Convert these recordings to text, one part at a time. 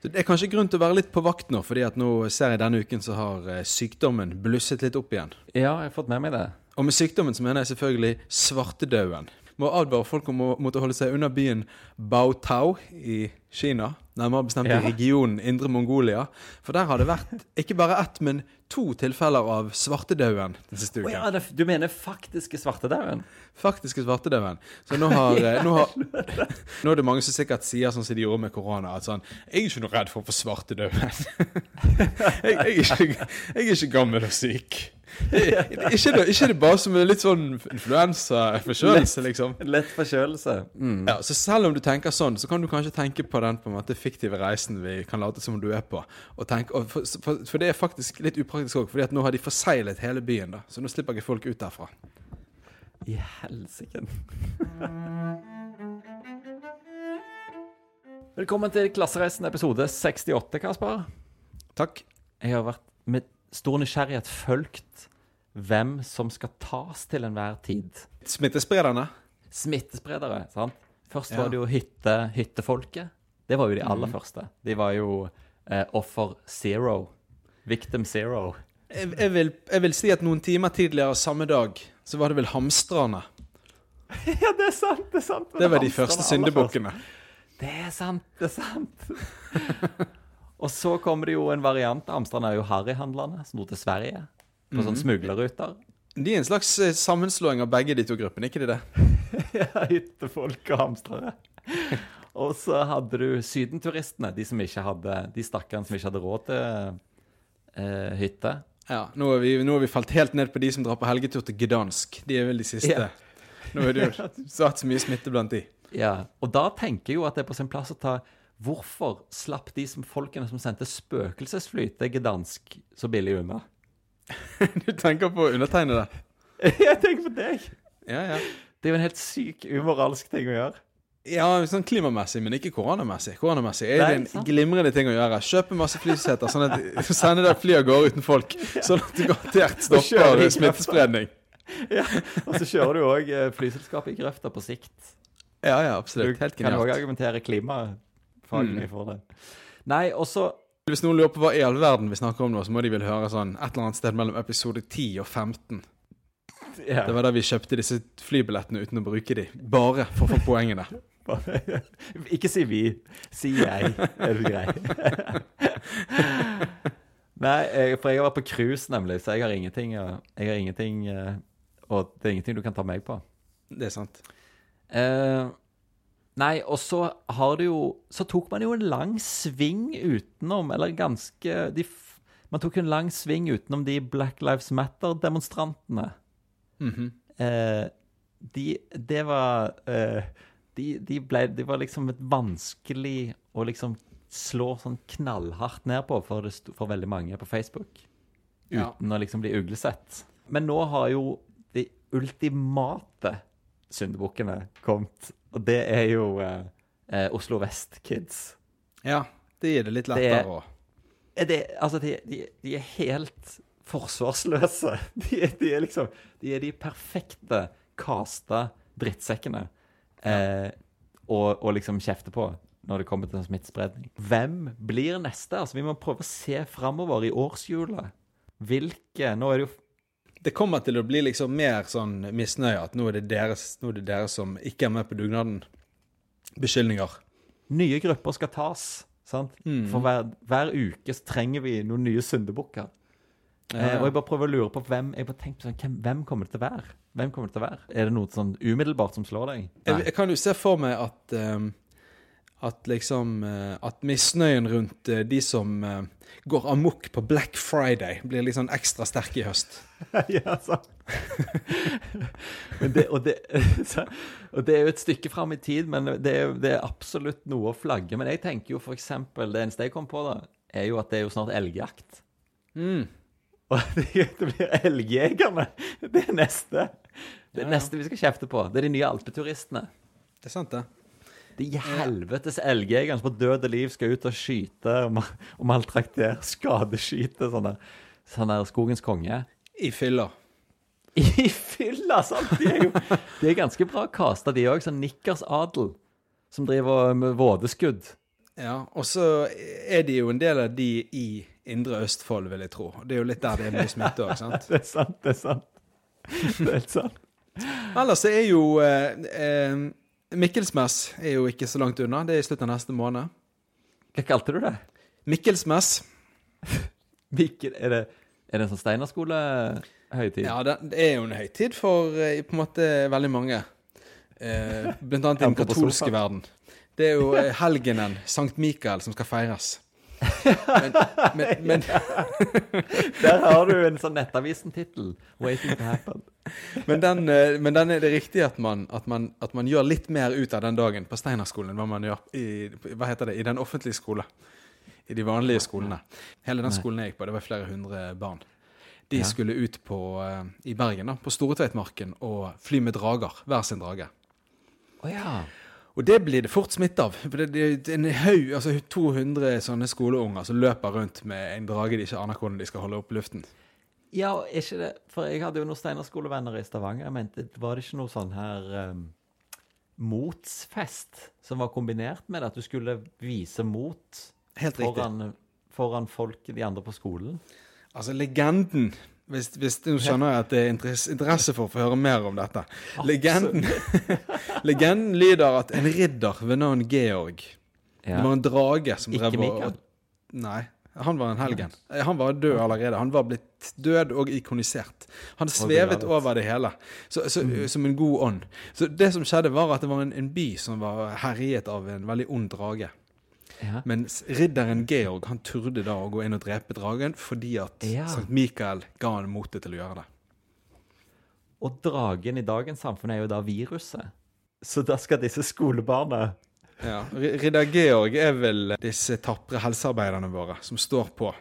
Så Det er kanskje grunn til å være litt på vakt nå, fordi at nå ser jeg denne uken så har eh, sykdommen blusset litt opp igjen. Ja, jeg har fått med meg det. Og med sykdommen så mener jeg selvfølgelig svartedauden. Må advare folk om å måtte holde seg unna byen Baotao i Kina. Nærmere bestemt i regionen Indre Mongolia. For der har det vært ikke bare ett, men to tilfeller av svartedauden den siste uken. Oh, ja, det, du mener faktiske svartedauden? Faktiske svartedauden. Så nå har, eh, nå har Nå er det mange som sikkert sier sånn som de gjorde med korona, at sånn Jeg er ikke noe redd for å få svartedauden. jeg, jeg, jeg er ikke gammel og syk. Ikke det, ikke det bare som en litt sånn influensa-forkjølelse, liksom. Lett forkjølelse. Mm. Ja, så selv om du tenker sånn, så kan du kanskje tenke på den på en måte fiktive reisen vi kan late som du er på. Og tenke, og for, for, for det er faktisk litt upraktisk òg, at nå har de forseglet hele byen. da Så nå slipper ikke folk ut derfra. I helsike. Velkommen til Klassereisen episode 68, Kasper. Takk. Jeg har vært med stor nysgjerrighet fulgt hvem som skal tas til enhver tid. Smittesprederne. Smittespredere, sant? Først Ja. var det jo hytte, hyttefolket. Det var jo de aller mm. første. De var jo eh, offer zero. Victim zero. Jeg, jeg, vil, jeg vil si at noen timer tidligere samme dag, så var det vel hamstrene. ja, det er sant! Det er sant. Det var de første syndebukkene. Det er sant, det er sant. og så kommer det jo en variant. Amstrand er jo harryhandlerne som dro til Sverige på sånne smuglerruter. De er en slags eh, sammenslåing av begge de to gruppene, ikke de det? ja, hyttefolk og hamstrere. og så hadde du sydenturistene, de som ikke hadde De stakkarene som ikke hadde råd til eh, hytte. Ja, nå har, vi, nå har vi falt helt ned på de som drar på helgetur til Gdansk. De er vel de siste. Ja. Nå har du satt så mye smitte blant de. Ja, og da tenker jeg jo at det er på sin plass å ta Hvorfor slapp de som folkene som sendte spøkelsesfly til Gdansk så billig unna? Du tenker på undertegnede? jeg tenker på deg! Ja, ja. Det er jo en helt syk umoralsk ting å gjøre. Ja, sånn klimamessig, men ikke koronamessig. Koronamessig er det en sant. glimrende ting å gjøre. Kjøpe masse flyseter, sånn at sende det fly av gårde uten folk. Sånn at du garantert stopper smittespredning. Ja, Og så kjører du òg flyselskapet i grøfta på sikt. Ja, ja, absolutt. Helt kan òg argumentere argumentere klimafaglig mm. fordel. Nei, også Hvis noen lurer på hva i all verden vi snakker om nå, så må de vel høre sånn et eller annet sted mellom episode 10 og 15. Yeah. Det var da vi kjøpte disse flybillettene uten å bruke de. Bare for å få poengene. Ikke si vi, si jeg. Er du grei? Nei, for jeg har vært på cruise, nemlig, så jeg har ingenting Jeg har ingenting eh, Og det er ingenting du kan ta meg på. Det er sant. Eh, nei, og så har det jo Så tok man jo en lang sving utenom, eller ganske de, Man tok en lang sving utenom de Black Lives Matter-demonstrantene. Mhm. eh, de Det var eh, de, de ble Det var liksom et vanskelig å liksom slå sånn knallhardt ned på for, det, sto- for veldig mange på Facebook. Ja. Uten å liksom bli uglesett. Men nå har jo de ultimate syndebukkene kommet. Og det er jo eh, eh, Oslo Vest-kids. ja. Det gir det litt lettere er- Er det, altså, de, de, de er helt forsvarsløse. De, de er liksom De er de perfekte kasta drittsekkene eh, og, og liksom kjefte på når det kommer til smittespredning. Hvem blir neste? Altså, Vi må prøve å se framover i årshjulet. Hvilke Nå er det jo Det kommer til å bli liksom mer sånn misnøye at nå er det deres, nå er det dere som ikke er med på dugnaden. Beskyldninger. nye grupper skal tas. Sant? Mm. For hver, hver uke så trenger vi noen nye syndebukker. Ja, Eh, og jeg bare prøver å lure på hvem Jeg bare tenker på sånn, hvem, hvem kommer det til å være? Hvem kommer det til å være? Er det noe sånn umiddelbart som slår deg? Jeg, jeg kan jo se for meg at ehm, at liksom eh, At misnøyen rundt eh, de som eh, går amok på Black Friday, blir sånn ekstra sterk i høst. ja, sant. men det, og, det, og det er jo et stykke fram i tid, men det er, det er absolutt noe å flagge. Men jeg tenker jo eksempel, det eneste jeg kom på, da, er jo at det er jo snart elgjakt. Mm. Og det, blir elgjegerne. Det er neste. Det Ja, ja. neste vi skal kjefte på. Det er de nye alpeturistene. Det er sant, det. De helvetes elgjegerne som på død og liv skal ut og skyte og, og maltraktere, skadeskyte sånne, sånne der skogens konge. I fylla. I fylla, sant? De er jo de er ganske bra kasta, de òg. Sånn nikkersadel som driver med vådeskudd. Ja, og så er de jo en del av de i Indre Østfold, vil jeg tro. Det er jo litt der det er mye smitte òg, sant? Det er sant, det er sant. Det er helt sant. Ellers er jo eh, eh, Mikkelsmess er jo ikke så langt unna. Det er i slutten av neste måned. Hva kalte du det? Mikkelsmess. Mikkel, er det, er det en sånn steinerskolehøytid? Ja, det, det er jo en høytid for eh, på en måte veldig mange. Eh, blant annet i den katolske verden. Det er jo eh, helgenen, Sankt Mikael, som skal feires. Men, men, men, Der har du en sånn Nettavisen-tittel. 'Waiting to happen'. men, den, eh, men den er det riktig at man, at, man, at man gjør litt mer ut av den dagen på Steinerskolen enn hva man gjør i, hva heter det, i den offentlige skolen. I de vanlige skolene. Hele den skolen jeg gikk på, det var flere hundre barn. De skulle ut på, eh, i Bergen, da, på Storetveitmarken, og fly med drager. Hver sin drage. Å ja. Og det blir det fort smitte av. For det, er en haug, altså 200 sånne skoleunger som løper rundt med en drage de ikke aner hvordan de skal holde opp luften. Ja, ikke det For jeg hadde jo noen Steinerskolevenner i Stavanger. Jeg mente, Var det ikke noe sånn her um, motsfest som var kombinert med? At du skulle vise mot Helt riktig. foran, foran folk, de andre på skolen? Altså, legenden hvis, hvis du skjønner at det er interesse for å få høre mer om dette. Legenden, legenden lyder at en ridder ved navn Georg Det var en drage som drev og? Nei. Han var en helgen. Eh, Han var død allerede. Han var blitt død og ikonisert. Han svevet over det hele så, så, som en god ånd. Så det som skjedde, var at det var en, en by som var herjet av en veldig ond drage. Ja. Mens ridderen Georg han turde da å gå inn og drepe dragen fordi at Ja. Sankt Mikael ga han motet til å gjøre det. Og dragen i dagens samfunn er jo da viruset. Så da skal disse skolebarna Ja. Ridder Georg er vel disse tapre helsearbeiderne våre som står på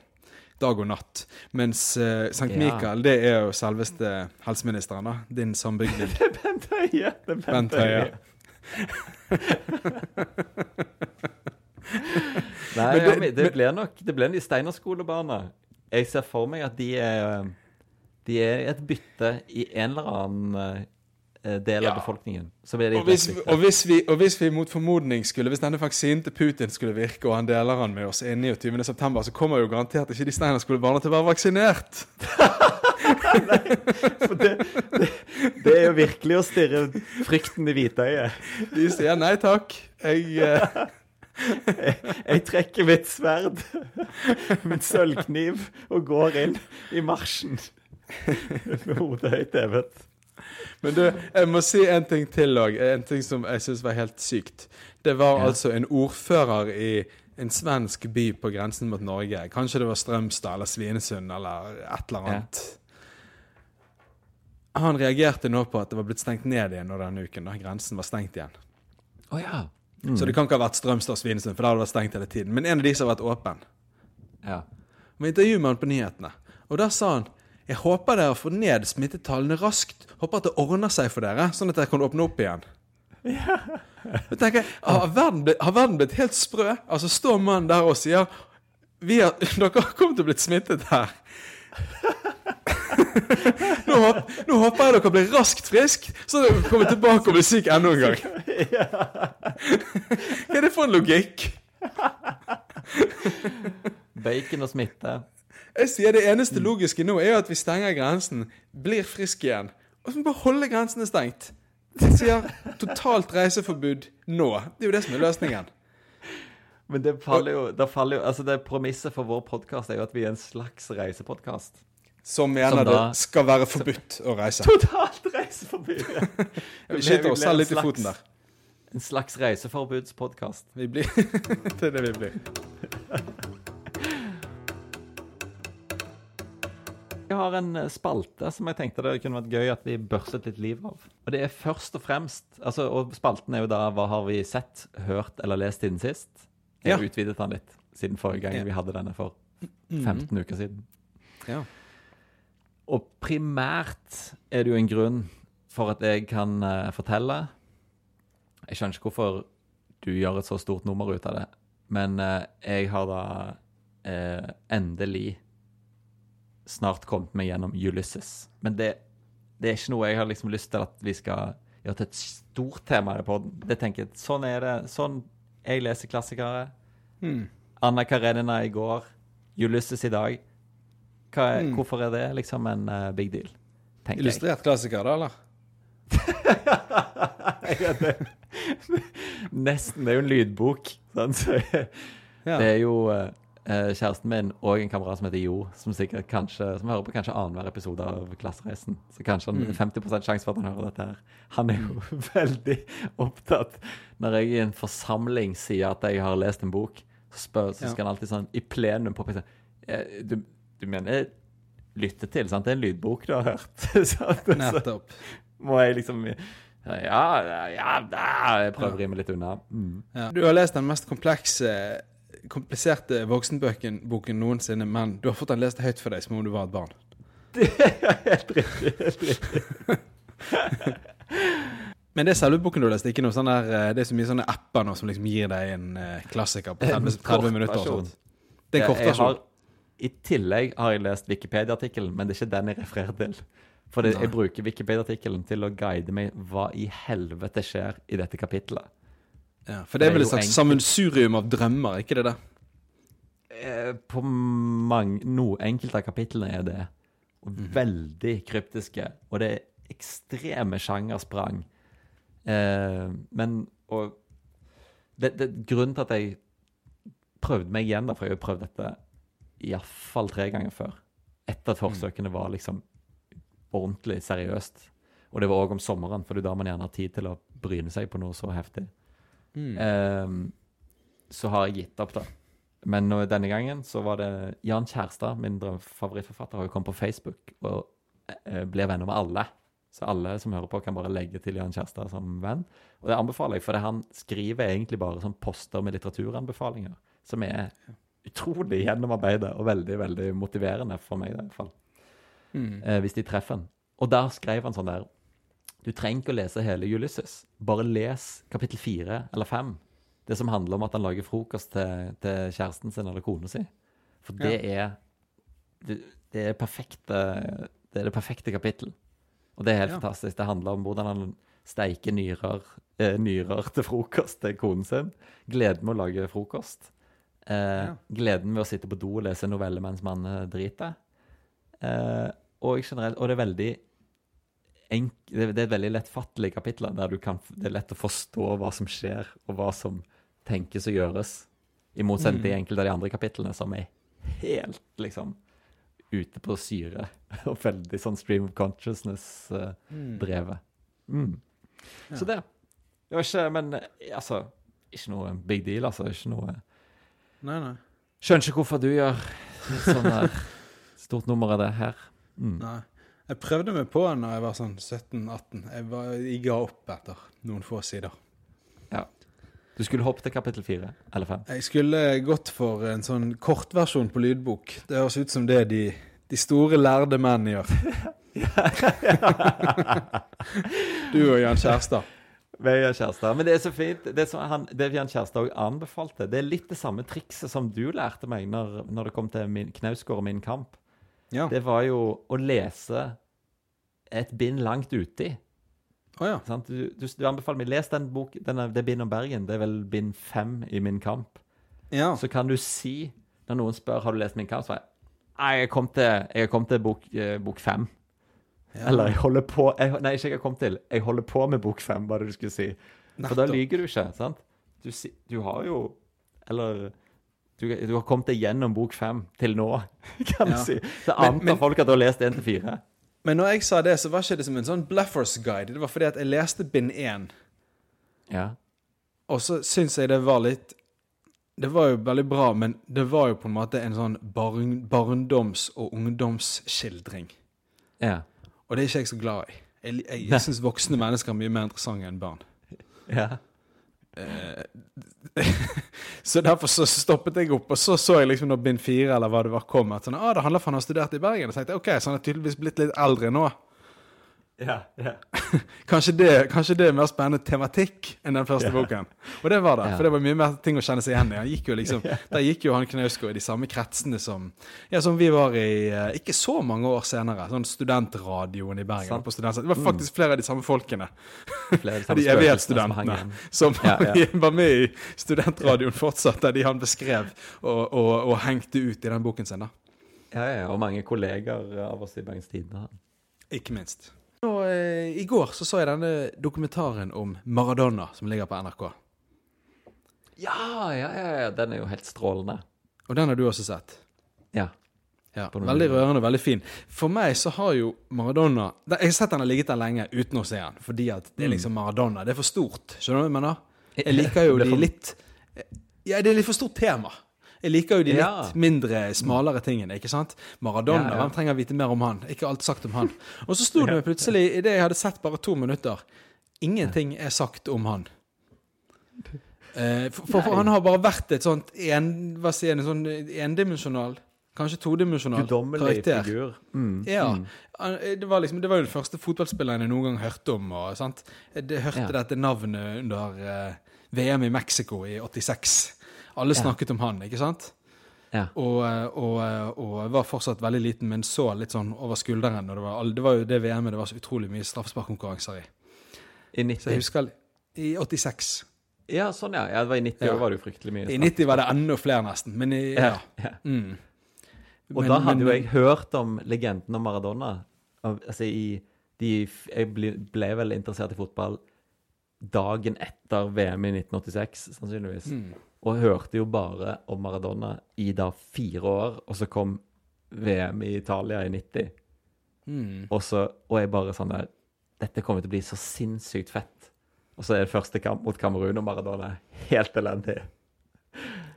dag og natt. Mens uh, Sankt Ja. Mikael, det er jo selveste helseministeren, da. Din sambygding. Bent Høie! Det Bent Høie. Nei, det- ja, det, blir nok Det blir de Steinerskolebarna. Jeg ser for meg at de er De er et bytte i en eller annen del del Ja. av befolkningen. Så blir de Og hvis, og, hvis vi, og hvis vi mot formodning skulle Hvis denne vaksinen til Putin skulle virke, og han deler den med oss innen 29. september, så kommer jo garantert ikke de Steinerskolebarna til å være vaksinert. For det, det, det er jo virkelig å stirre frykten i hvitøyet. De sier nei takk. Jeg eh, Jeg trekker mitt sverd, min sølvkniv, og går inn i marsjen med hodet høyt hevet. Men du, jeg må si en ting til òg. En ting som jeg syns var helt sykt. Det var Ja. altså en ordfører i en svensk by på grensen mot Norge. Kanskje det var Strømstad eller Svinesund eller et eller Ja. annet. Han reagerte nå på at det var blitt stengt ned igjen nå denne uken. da Grensen var stengt igjen. Å ja. Så det kan ikke ha vært Strømstad og Svinesund, for da hadde det vært stengt hele tiden. Men en av de som har vært åpen. ja. Vi intervjuet med han på nyhetene, og der sa han jeg håper dere får ned smittetallene raskt. Håper at det ordner seg for dere, sånn at dere kan åpne opp igjen. Ja. Da tenker jeg, har verden, blitt, har verden blitt helt sprø? Altså Står mannen der og sier vi har, Dere har kommet til å blitt smittet her. Nå, håp, nå håper jeg dere blir raskt frisk, så dere kommer tilbake og blir syk enda en gang. Hva er det for en logikk? Bacon og smitte. Jeg sier Det eneste logiske nå er jo at vi stenger grensen, blir friske igjen, og så bare holde grensene stengt. Det sier totalt reiseforbud nå. Det er jo det som er løsningen. Men det faller jo, det faller jo Altså, det premisset for vår podkast er jo at vi er en slags reisepodkast. Som mener Som da- det skal være forbudt å reise. Totalt reiseforbud! Vi skyter oss selv litt litt i foten der. En slags reiseforbudspodkast. Vi blir Det er det vi blir. Jeg har en eh, spalte som jeg tenkte det kunne vært gøy at vi børset litt liv av. Og det er først og fremst altså, Og spalten er jo da hva har vi sett, hørt eller lest siden sist? Jeg har Ja. utvidet den litt siden forrige gang Ja. vi hadde denne for 15 uker siden. Ja. Og primært er det jo en grunn for at jeg kan uh, fortelle Jeg skjønner ikke hvorfor du gjør et så stort nummer ut av det, men uh, jeg har da uh, endelig snart kommet meg gjennom Ulysses. Men det, det er ikke noe jeg har liksom lyst til at vi skal gjøre til et stort tema i poden. Det tenker jeg, Sånn er det. Sånn jeg leser klassikere. Mm. Anna Karenina i går. Ulysses i dag. Er, Mm. Hvorfor er det liksom en uh, big deal? Tenker. Illustrert klassiker, da, eller? Ja, det- Nesten. Det er jo en lydbok. Sånn, Så Ja. Det er jo eh, kjæresten min og en kamerat som heter Jo, som sikkert kanskje Som hører på kanskje annenhver episode av Klassereisen. Så kanskje han Mm. 50 sjanse for at han hører dette her. Han er jo veldig opptatt Når jeg i en forsamling sier at jeg har lest en bok, så, spør, så skal han alltid sånn i plenum på PC. du, du mener lytte til, sant? Det er en lydbok du har hørt. sant? Så må jeg liksom Ja, ja, ja da, Jeg prøver å rime litt unna. Mm. Ja. Du har lest den mest komplekse, kompliserte voksenboken boken noensinne, men du har fått den lest høyt for deg som om du var et barn. Helt riktig. Helt riktig. Men det er selve boken du har lest, ikke noe sånn der eh, Det er så mye sånne apper nå som liksom gir deg en eh, klassiker på 30, 30 minutter. og sånt. Det er en kort kortversjon. I tillegg har jeg lest Wikipedia-artikkelen, men det er ikke den jeg refererer til. For det, jeg bruker Wikipedia-artikkelen til å guide meg hva i helvete skjer i dette kapittelet. Ja, for det er vel et slags sammensurium av drømmer, ikke det det? Eh, På mange, no, enkelte av kapitlene er det. Og Mhm. veldig kryptiske. Og det er ekstreme sjangersprang. Eh, men og det, det, Grunnen til at jeg prøvde meg igjen, da, for jeg har jo prøvd dette iallfall tre ganger før, etter at forsøkene var liksom ordentlig seriøst. Og det var òg om sommeren, for det er da man gjerne har tid til å bryne seg på noe så heftig. Mm. Um, så har jeg gitt opp, da. Men denne gangen så var det Jan Kjærstad, min favorittforfatter, har jo kommet på Facebook og eh, ble venner med alle. Så alle som hører på, kan bare legge til Jan Kjærstad som venn. Og det anbefaler jeg, for han skriver egentlig bare sånn poster med litteraturanbefalinger, som er utrolig gjennomarbeidet og veldig, veldig motiverende for meg, i hvert fall. Mm. Eh, hvis de treffer en. Og der skrev han sånn der Du trenger ikke å lese hele Ulysses. Bare les kapittel fire eller fem. Det som handler om at han lager frokost til, til kjæresten sin eller kona si. For det er det, det er perfekte Det er det perfekte kapittel. Og det er helt Ja. fantastisk. Det handler om hvordan han steiker nyrer, eh, nyrer til frokost til konen sin. Gleden med å lage frokost. Eh, Ja. Gleden ved å sitte på do og lese noveller mens man eh, driter. Eh, og generelt, og det er veldig enk, det, er- et veldig lettfattelig kapittel der du kan, det er lett å forstå hva som skjer, og hva som tenkes og gjøres. I motsetning til enkelte av de andre kapitlene som er helt liksom ute på syre. Og veldig sånn stream of consciousness-drevet. Mm. Så det. Det var ikke Men altså Ikke noe big deal, altså. Ikke noe Nei, nei. Skjønner ikke hvorfor du gjør sånn der stort nummer av det her. Mm. nei. Jeg prøvde meg på den da jeg var sånn 17-18. Jeg, var- jeg ga opp etter noen få sider. Ja. Du skulle hoppe til kapittel fire eller fem. Jeg skulle gått for en sånn kortversjon på lydbok. Det høres ut som det de, de store lærde menn gjør. du og Jan Kjærstad. Jan Kjærstad. Men det er så fint. Det, som han, det Jan Kjærstad òg anbefalte, det er litt det samme trikset som du lærte meg når, når det kom til min, Knausgård og Min kamp. Ja. Det var jo å lese et bind langt uti. Oh, ja. Du, du, du anbefaler meg, les den bok, denne, det bind om Bergen. Det er vel bind fem i Min kamp. ja. Så kan du si, når noen spør har du lest Min kamp, så er jeg jeg kom til, jeg kom til bok, eh, bok fem. Ja. Eller jeg holder på jeg, Nei, ikke jeg har kommet til. Jeg holder på med bok fem, var det du skulle si. For da lyver du ikke, sant? Du, du har jo Eller du, du har kommet deg gjennom bok fem til nå, kan Ja. du si. Så antar folk at du har lest én til fire. Men når jeg sa det, så var ikke det som en sånn Bluffers guide. Det var fordi at jeg leste bind én, Ja. og så syns jeg det var litt Det var jo veldig bra, men det var jo på en måte en sånn barn, barndoms- og ungdomsskildring. Ja. Og det er ikke jeg så glad i. Jeg, jeg, jeg syns voksne mennesker er mye mer interessante enn barn. ja. Så derfor så stoppet jeg opp, og så så jeg liksom når bind fire eller hva det var kom, at sånn, ah, det handler for han har studert i Bergen. Og tenkte ok, så han er tydeligvis blitt litt eldre nå. Ja, ja. Kanskje det, kanskje det er mer spennende tematikk enn den første boken. Og det var det, for det var mye mer ting å kjenne seg igjen i. Han gikk jo liksom, Der gikk jo han Knausgård i de samme kretsene som, ja, som vi var i eh, ikke så mange år senere. Sånn studentradioen i Bergen. Mm. På det var faktisk flere av de samme folkene. Flere av De som evighetsstudentene igjen. som Ja, ja. var med i studentradioen fortsatt, der de han beskrev og, og, og hengte ut i den boken sin. da. Ja, ja, og mange kolleger av oss i Bergens Tidende. Ikke minst. Og, eh, I går så, så jeg denne dokumentaren om Maradona som ligger på NRK. Ja, ja, ja, ja, den er jo helt strålende. Og den har du også sett. Ja. Ja, Veldig rørende, veldig fin. For meg så har jo Maradona Jeg har sett den har ligget der lenge uten å se den, fordi at det er liksom Maradona. Det er for stort. Skjønner du hva jeg mener? Jeg liker jo de litt Ja, det er litt for stort tema. Jeg liker jo de litt Ja. mindre, smalere tingene. ikke sant? Maradona, Ja, ja. hvem trenger vite mer om han? Ikke alt sagt om han. Og så sto det meg plutselig, idet jeg hadde sett bare to minutter Ingenting er sagt om han. Eh, For, for, for han har bare vært et sånt en, hva sier jeg, en sånn endimensjonal, kanskje todimensjonal karakter. figur. Mm. Ja. Mm. Det var liksom, det var jo den første fotballspilleren jeg noen gang hørte om. Og, sant? Jeg hørte Ja. dette navnet under eh, VM i Mexico i 86. Alle Ja. snakket om han, ikke sant? Ja. Og, eh, og, eh, og var fortsatt veldig liten, men så litt sånn over skulderen. Det, var, det var jo det VM-et det var så utrolig mye straffesparkkonkurranser i. I Så jeg husker I 86. Ja, sånn, ja. ja. Det var I 90 Ja. var det jo fryktelig mye. I 90 var det enda flere, nesten. Men i, ja. Ja, ja. Mm. Og Men- da hadde jo jeg hørt om legenden om Maradona. Altså i de, Jeg ble, ble vel interessert i fotball dagen etter VM i 1986, sannsynligvis. Mm. Og hørte jo bare om Maradona i da fire år, og så kom VM i Italia i 90. Mm. Og, så, og jeg bare sånn der Dette kommer til å bli så sinnssykt fett. Og så er det første kamp mot Kamerun, og Maradona er helt elendig.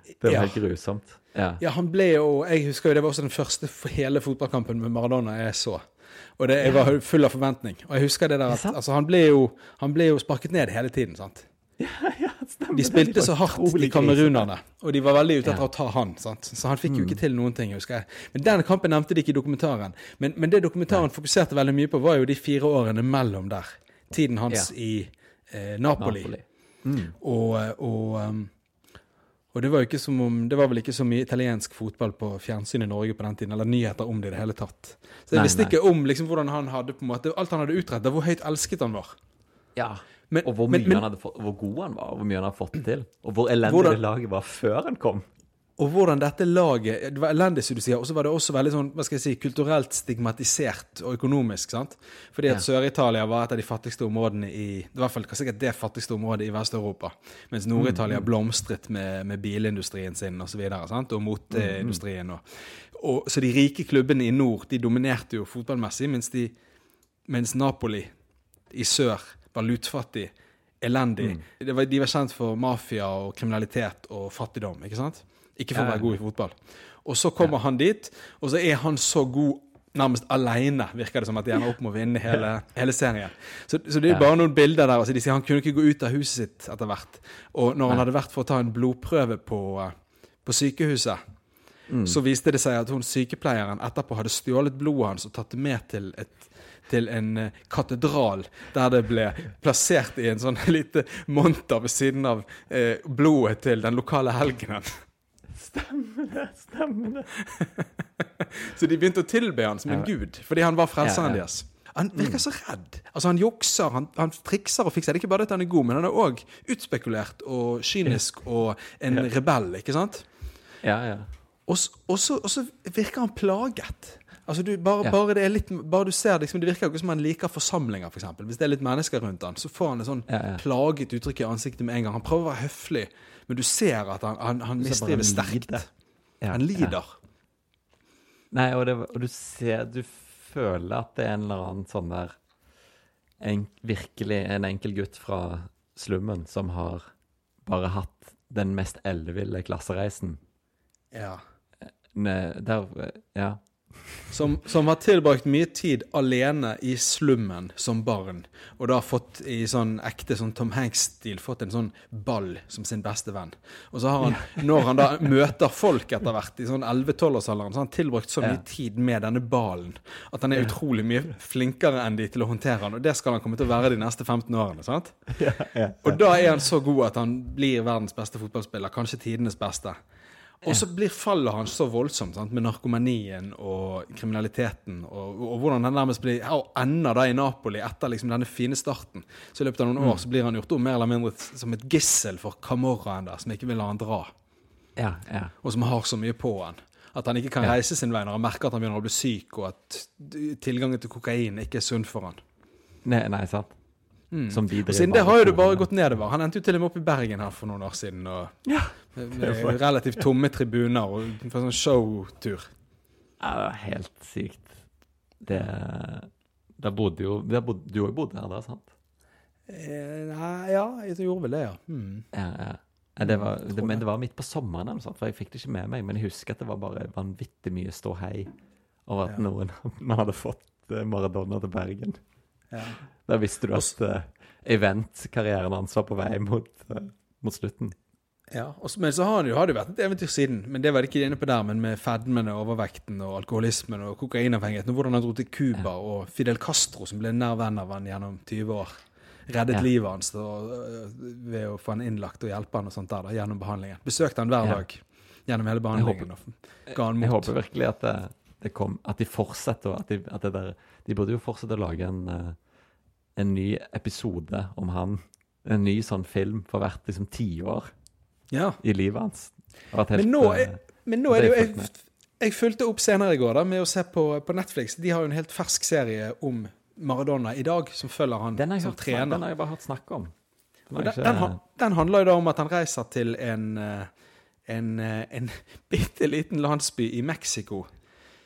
Det var Ja. helt grusomt. Ja. Ja, han ble jo Jeg husker jo det var også den første hele fotballkampen med Maradona jeg så. Og det, jeg var full av forventning. Og jeg husker det der er at det altså, han, ble jo, han ble jo sparket ned hele tiden, sant. Stemmer. De spilte så hardt, de kamerunerne. Og de var veldig ute etter Ja. å ta han. sant? Så han fikk jo ikke til noen ting, husker jeg. Men den kampen nevnte de ikke i dokumentaren. Men, men det dokumentaren fokuserte veldig mye på, var jo de fire årene mellom der. Tiden hans Ja. i eh, Napoli. Napoli. Mm. Og, og, um, og det var jo ikke som om Det var vel ikke så mye italiensk fotball på fjernsyn i Norge på den tiden, eller nyheter om det i det hele tatt. Så jeg visste ikke om liksom hvordan han hadde på en måte Alt han hadde utrettet, hvor høyt elsket han var. Ja. Men- og hvor men- men- fått, hvor god han var, og hvor mye han hadde fått til. Og hvor elendig Hvordan- det laget var før han kom. Og hvordan dette laget Det var elendig, som du sier, og så var det også veldig sånn, hva skal jeg si, kulturelt stigmatisert og økonomisk. sant? Fordi at Ja. Sør-Italia var et av de fattigste områdene i i hvert fall sikkert det fattigste området i Vest-Europa. Mens Nord-Italia blomstret med, med bilindustrien sin og så videre, sant? og moteindustrien. Og, og, så de rike klubbene i nord de dominerte jo fotballmessig, mens, de, mens Napoli i sør var lutfattig, elendig. Det var, de var kjent for mafia og kriminalitet og fattigdom. ikke sant? Ikke for å Ja, ja. være god i fotball. Og så kommer han dit, og så er han så god nærmest aleine, virker det som, at de ender opp med å vinne hele, hele serien. Så, så det er Ja. bare noen bilder der. Altså, de sier Han kunne ikke gå ut av huset sitt etter hvert. Og når han hadde vært for å ta en blodprøve på, eh, på sykehuset, Mm. så viste det seg at hun sykepleieren etterpå hadde stjålet blodet hans og tatt det med til et til en eh, katedral, der det ble plassert i en sånn lite monter ved siden av eh, blodet til den lokale helgenen. Stemmer det, stemmer det. Så de begynte å tilbe han som en gud, fordi han var frelseren Ja, ja. deres. Han virker så redd. Altså Han jukser, han, han trikser og fikser. Det er ikke bare det at han er god, men han er òg utspekulert og kynisk og en rebell, ikke sant? Ja, ja. Og så virker han plaget. Altså du, bare, Ja. bare, det litt, bare du ser liksom, Det virker jo ikke som han liker forsamlinger, f.eks. eksempel. Hvis det er litt mennesker rundt han, så får han et sånn Ja, ja. plaget uttrykk i ansiktet med en gang. Han prøver å være høflig, men du ser at han, han, han mistrives han sterkt. Han lider. Nei, og, det, og du ser Du føler at det er en eller annen sånn der en, Virkelig en enkel gutt fra slummen som har bare hatt den mest elleville klassereisen. Ja. Ne, der, ja. Som, som har tilbrakt mye tid alene i slummen som barn, og da fått i sånn ekte sånn Tom Hanks-stil fått en sånn ball som sin beste venn. Og så har han, når han da møter folk etter hvert, i sånn 11-12-årsalderen, så har han tilbrakt så mye Ja. tid med denne ballen at han er utrolig mye flinkere enn de til å håndtere han, og det skal han komme til å være de neste 15 årene. sant? Ja, ja. Og da er han så god at han blir verdens beste fotballspiller, kanskje tidenes beste. Og så blir fallet hans så voldsomt sant? med narkomanien og kriminaliteten, og, og hvordan han nærmest blir og ender da i Napoli etter liksom denne fine starten. Så i løpet av noen år så blir han gjort om mer eller mindre som et gissel for Camorraen der, som ikke vil la han dra, ja, ja. og som har så mye på han. At han ikke kan reise sin vei når han merker at han begynner å bli syk, og at tilgangen til kokain ikke er sunn for han. Nei, nei sant? Som de siden det har jo det bare gått nedover. Han endte jo til og med opp i Bergen her for noen år siden. og Ja. Med, relativt tomme tribuner og på sånn showtur. Ja, det var helt sykt. Det Da bodde jo der bodde, Du òg bodde her da, sant? Eh, nei, ja, jeg gjorde vel det, ja. Hmm. Ja, ja. Det var, det, men det var midt på sommeren, eller sånt, for jeg fikk det ikke med meg. Men jeg husker at det var bare vanvittig mye ståhei over at Ja. noen, man hadde fått eh, Maradona til Bergen. Ja. Da visste du at uh, eventkarrieren hans var på vei mot, uh, mot slutten. Ja, også, Men så har, jo, har det vært et eventyr siden. Men det var det ikke inne på der, men med fedmen og overvekten og alkoholismen og kokainavhengigheten. Og hvordan han dro til Cuba, og Fidel Castro, som ble nær venn av han gjennom 20 år. Reddet Ja. livet hans da, øh, ved å få han innlagt og hjelpe han og sånt der da, gjennom behandlingen. Besøkte han hver Ja. dag gjennom hele behandlingen. og ga han Jeg håper virkelig at det, det kom At de fortsetter at de, at det der De burde jo fortsette å lage en, eh, en ny episode om han. En ny sånn film for hvert liksom tiår Ja. i livet hans. Helt, Men nå, jeg, er, men nå er det jo jeg, jeg fulgte opp senere i går da, med å se på, på Netflix. De har jo en helt fersk serie om Maradona i dag, som følger han den, har jeg som hørt, trener. den har jeg bare hørt snakk om. Den den, ikke... den, den handler jo da om at han reiser til en eh, en, eh, en bitte liten landsby i Mexico.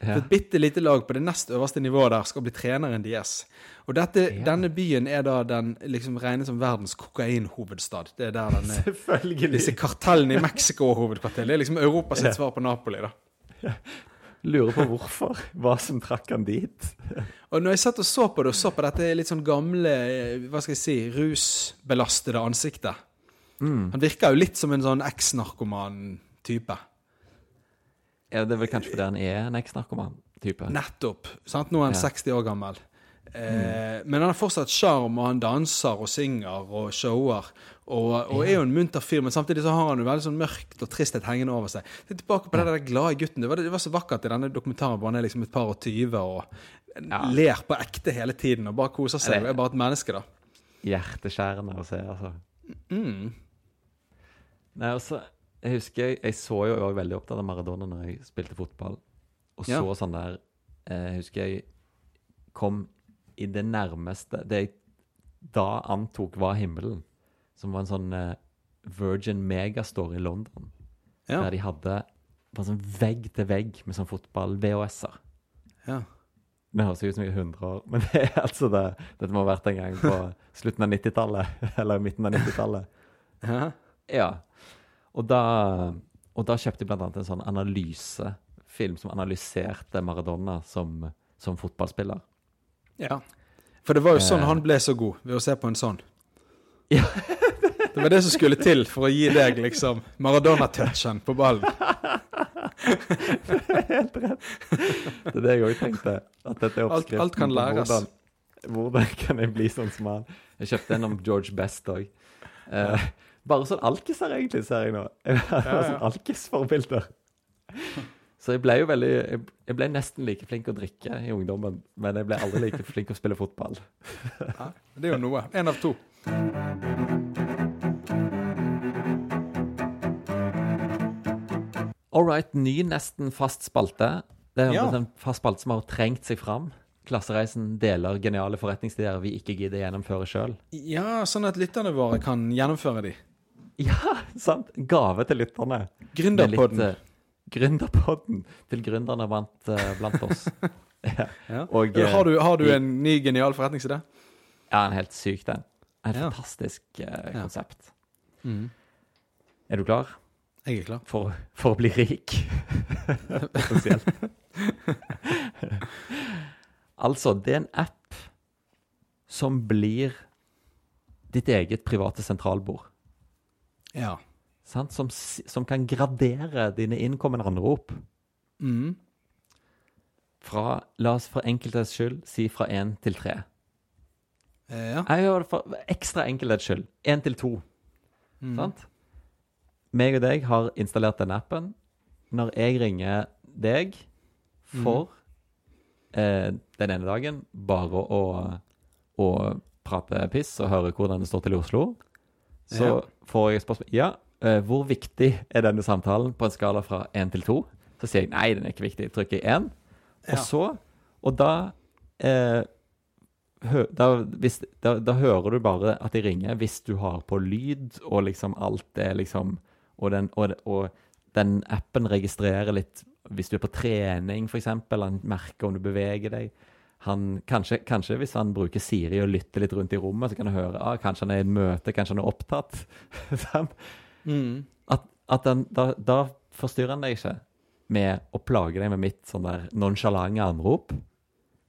Ja. Et bitte lite lag på det nest øverste nivået der skal bli treneren deres. Og dette, Ja. denne byen er da den liksom regnet som verdens kokainhovedstad. Det er der denne, Selvfølgelig. disse kartellene i Mexico er hovedkvarter. Det er liksom Europas Ja. svar på Napoli, da. Lurer på hvorfor. Hva som trakk han dit. Og når jeg satt og så på det, og så på dette litt sånn gamle, eh, hva skal jeg si, rusbelastede ansiktet Mm. Han virker jo litt som en sånn eks-narkoman-type. Ja, det er vel kanskje fordi han er en eks-narkoman-type. Nettopp. sant? Nå er han Ja. 60 år gammel. Eh, Men han har fortsatt sjarm, og han danser og synger og shower. Og, og er jo en munter fyr, men samtidig så har han jo veldig sånn mørkt og tristhet hengende over seg. Det er tilbake på den der glade gutten. Det var, det var så vakkert i denne dokumentaren hvor han er liksom et par og tyve og Ja. ler på ekte hele tiden og bare koser seg. Det- er bare et menneske, da. Hjerteskjærende å se, altså. Mm. Nei, altså, jeg husker jeg, jeg så jo jeg var veldig opptatt av Maradona når jeg spilte fotball. Og Ja. så sånn der eh, Jeg husker jeg kom i det nærmeste Det jeg da antok var himmelen. Som var en sånn eh, Virgin Megastore i London. Ja. Der de hadde bare sånn vegg til vegg med sånn fotball-VHS-er. ja. Det høres ut som jeg er 100 år, men det er altså det. Dette må ha vært en gang på slutten av 90-tallet. Eller midten av 90-tallet. Ja. Og da, og da kjøpte jeg annet en sånn analysefilm som analyserte Maradona som, som fotballspiller. Ja. For det var jo sånn Eh. han ble så god, ved å se på en sånn. Ja. Det var det som skulle til for å gi deg liksom Maradona-touchen på ballen. Helt rett. Det er det jeg òg tenkte. At dette er Alt- oppskriften alt kan læres. Hvordan, hvordan kan jeg bli sånn som han? Jeg kjøpte en om George Best òg. Eh, bare sånn alkiser, egentlig, ser jeg nå. Jeg var Ja, sånn alkisforbilder. Så jeg ble jo veldig jeg, jeg ble nesten like flink å drikke i ungdommen, men jeg ble aldri like flink å spille fotball. Ja, det er jo noe. Én av to. All right, ny nesten fast spalte. Det er Ja. en fast spalte som har trengt seg fram. Klassereisen deler geniale forretningsideer vi ikke gidder gjennomføre sjøl. Ja, sånn at lytterne våre kan gjennomføre de. Ja, sant? Gave til lytterne. Gründerpodden. litt, uh, Gründerpodden til gründerne vant uh, blant oss. ja. Ja. Og, eh, har, du, har du en ny genial forretningsidé? ja, en helt syk den. En Ja. fantastisk eh, konsept. Mm. Er du klar Jeg er klar. for, for å bli rik? Potensielt. Altså, det er en app som blir ditt eget private sentralbord. Ja. Sant? Som, som kan gradere dine innkommende anrop. Mm. Fra, la oss for enkelthets skyld si fra én til tre. Eh, ja. Jeg gjør det for ekstra enkelthets skyld. Én til to. Sant? Meg og deg har installert den appen. Når jeg ringer deg for eh, den ene dagen bare å, å prate piss og høre hvordan det står til i Oslo, så Ja. får jeg et spørsmål Ja, eh, hvor viktig er denne samtalen på en skala fra én til to? Så sier jeg nei, den er ikke viktig. Trykker jeg én. Og så Og da eh, da, hvis, da, da hører du bare at de ringer hvis du har på lyd, og liksom alt det liksom Og den, og, og den appen registrerer litt hvis du er på trening, f.eks. Han merker om du beveger deg. Han, kanskje, kanskje hvis han bruker Siri og lytter litt rundt i rommet, så kan han høre ah, kanskje han er i et møte, kanskje han er opptatt. Mm. at, at den, da, da forstyrrer han deg ikke med å plage deg med mitt sånn der nonsjalante anrop.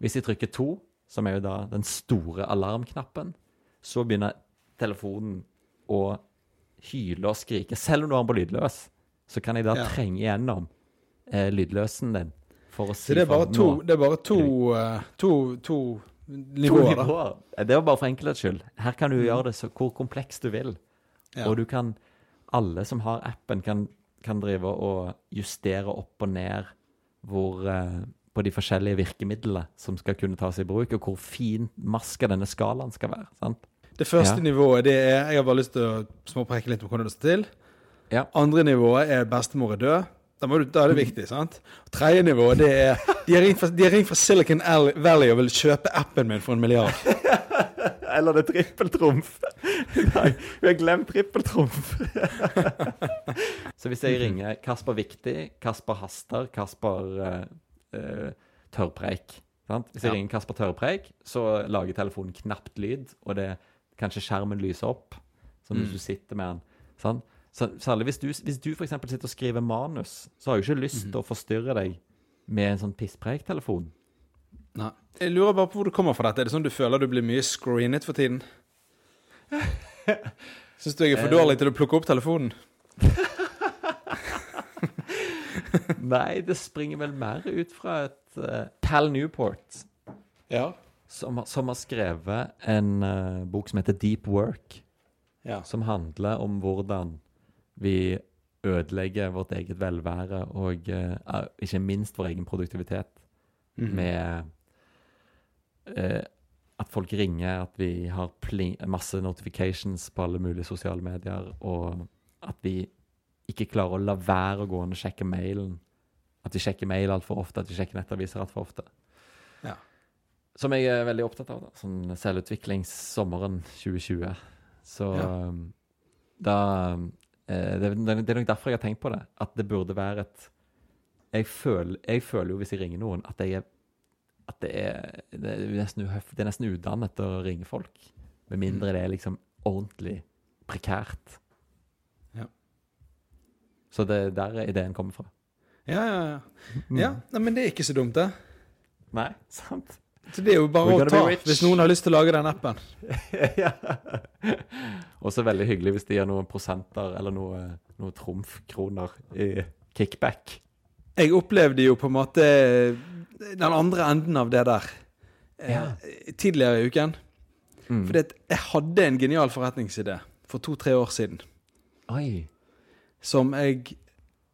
Hvis jeg trykker to, som er jo da den store alarmknappen, så begynner telefonen å hyle og skrike. Selv om du har den på lydløs, så kan jeg da Ja. trenge gjennom eh, lydløsen din for å si Så det er bare to, det er bare to, uh, to, to nivåer, to nivåer. Det var bare for enkelhets skyld. Her kan du gjøre det så hvor komplekst du vil. Ja. Og du kan Alle som har appen, kan, kan drive og justere opp og ned hvor uh, på de forskjellige virkemidlene som skal kunne tas i bruk, og hvor finmaska denne skalaen skal være. sant? Det første Ja. nivået det er Jeg har bare lyst til å småpreke litt om hvordan det står til. Ja. Andre nivået er bestemor er død. Da, må du, da er det viktig, sant? Tredje nivå det er De har ringt fra, de har ringt fra Silicon Valley og vil kjøpe appen min for en milliard. Eller det er trippeltrumf. Nei, vi har glemt trippeltrumf. så hvis jeg ringer Kasper Viktig, Kasper Haster, Kasper eh, eh, Tørrpreik sant? Hvis jeg Ja. ringer Kasper Tørrpreik, så lager telefonen knapt lyd, og det kanskje skjermen lyser opp, som hvis du sitter med den. Sant? Særlig hvis du, hvis du f.eks. sitter og skriver manus, så har jeg jo ikke lyst til å forstyrre deg med en sånn pisspreiktelefon. Nei. Jeg lurer bare på hvor du kommer fra dette. Er det sånn du føler du blir mye screenet for tiden? Syns du jeg er for dårlig til å plukke opp telefonen? Nei, det springer vel mer ut fra et uh, Pal Newport, Ja. som, som har skrevet en uh, bok som heter Deep Work, ja. som handler om hvordan vi ødelegger vårt eget velvære og uh, ikke minst vår egen produktivitet Mhm. med uh, at folk ringer, at vi har masse notifications på alle mulige sosiale medier, og at vi ikke klarer å la være å gå inn og sjekke mailen. At vi sjekker mail altfor ofte, at vi sjekker nettaviser altfor ofte. Ja. Som jeg er veldig opptatt av. da, Sånn selvutviklingssommeren 2020. Så Ja. um, da eh, det, det det er nok derfor jeg har tenkt på det. At det burde være et jeg føler, jeg føler jo hvis jeg ringer noen, at jeg at det er, det er nesten uhøf, det er nesten udannet å ringe folk. Med mindre det er liksom ordentlig prekært. Ja. Så det er der ideen kommer fra. Ja, ja, ja. ja men det er ikke så dumt, det. Nei, sant? Så det er jo bare å ta, hvis noen har lyst til å lage den appen. ja. Også veldig hyggelig hvis de gir noen prosenter eller noe, noe trumfkroner i kickback. Jeg opplevde jo på en måte den andre enden av det der eh, Ja. tidligere i uken. Mm. Fordi jeg hadde en genial forretningsidé for to-tre år siden. Oi. Som jeg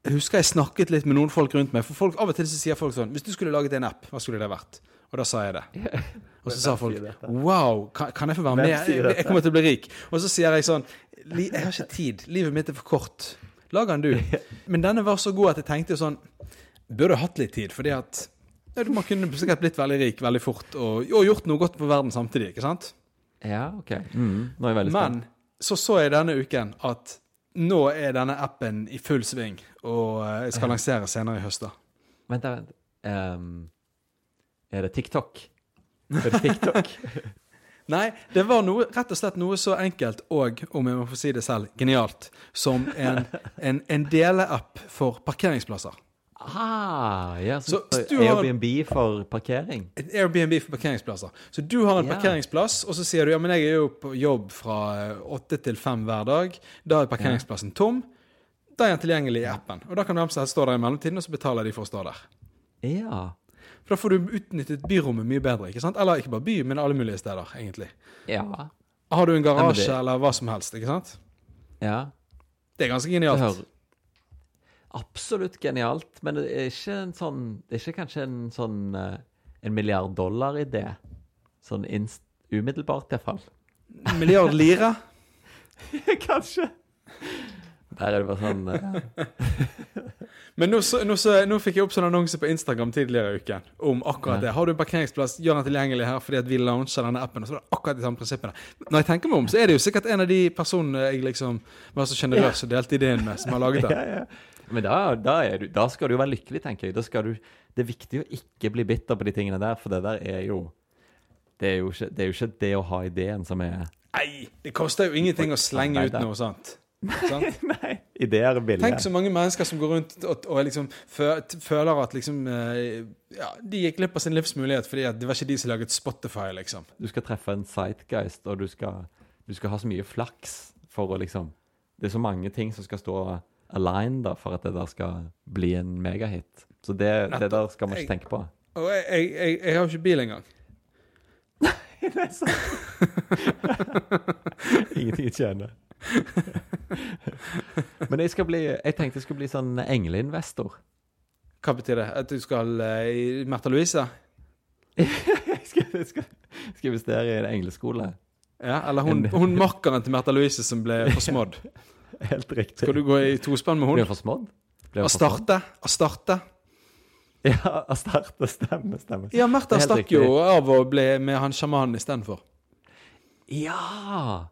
husker jeg snakket litt med noen folk rundt meg. For folk, Av og til så sier folk sånn Hvis du skulle laget en app, hva skulle det vært? Og da sa jeg det. Og så sa folk? Wow, kan, kan jeg få være med? Jeg, jeg kommer til å bli rik. Og så sier jeg sånn Jeg har ikke tid. Livet mitt er for kort. Lag den, du. Men denne var så god at jeg tenkte sånn Burde hatt litt tid, fordi at ja, man kunne sikkert blitt veldig rik veldig fort og, og gjort noe godt for verden samtidig. ikke sant? Ja, OK. Mm. Nå er jeg veldig spent. Men så så jeg denne uken at nå er denne appen i full sving og jeg skal lansere senere i høst. da. Vent, vent. Ehm, er det TikTok? Er det TikTok? Nei, det var noe, rett og slett noe så enkelt og, om jeg må få si det selv, genialt, som en, en, en deleapp for parkeringsplasser. Ah, ja, Så så, du Airbnb har- for parkering. Airbnb for parkeringsplasser. Så du har en Ja. parkeringsplass, og så sier du ja, men jeg er jo på jobb fra åtte til fem hver dag. Da er parkeringsplassen tom. Da er den tilgjengelig i appen. Og da kan hvem som helst stå der i mellomtiden, og så betaler de for å stå der. Ja. For da får du utnyttet byrommet mye bedre. ikke sant? Eller ikke bare by, men alle mulige steder, egentlig. Ja. Har du en garasje det- eller hva som helst, ikke sant? ja. Det er ganske Det genialt. hører absolutt genialt, men det er ikke en sånn Det er ikke kanskje en sånn eh, en milliard dollar-idé. Sånn inst umiddelbart, iallfall. Milliard lire. kanskje. Der er det bare sånn uh... Men nå, så, nå, så, nå fikk jeg opp sånn annonse på Instagram tidligere i uken om akkurat Ja. det. Har du en parkeringsplass, gjør den tilgjengelig her fordi at vi launcher denne appen. Og så er det akkurat de samme prinsippene. Når jeg tenker meg om, så er det jo sikkert en av de personene jeg liksom var så sjenerøs og delte ideen med, som har laget det. ja, ja. Men da, da, du, da skal du jo være lykkelig, tenker jeg. Da skal du, det er viktig å ikke bli bitter på de tingene der, for det der er jo Det er jo ikke det, er jo ikke det å ha ideen som er Nei, det koster jo ingenting å slenge ut noe sånt. Sant? Nei, ideer og bilder. Tenk så mange mennesker som går rundt og, og liksom føler at liksom eh, Ja, de gikk glipp av sin livsmulighet fordi at det var ikke de som laget Spotify, liksom. Du skal treffe en sightgeist, og du skal, du skal ha så mye flaks for å liksom Det er så mange ting som skal stå aligned da, for at det der skal bli en megahit. Så det, det der skal man Jeg- ikke tenke på. Og jeg, jeg, jeg, jeg har jo ikke bil engang. Ingenting å tjene. Men jeg skal bli Jeg tenkte jeg skulle bli sånn engleinvestor. Hva betyr det? At du skal eh, i Märtha Louise? Jeg skal, jeg skal, skal investere i en engleskole. Ja, eller hun, hun makkeren til Märtha Louise som ble forsmådd. Helt riktig. Skal du gå i tospann med Blir hun? forsmådd? Blir hun Og starte? Og starte? forsmådd? Ja, Astarte. Stemmer, stemmer. Ja, Märtha stakk riktig. jo av og ble med han sjamanen istedenfor. Ja!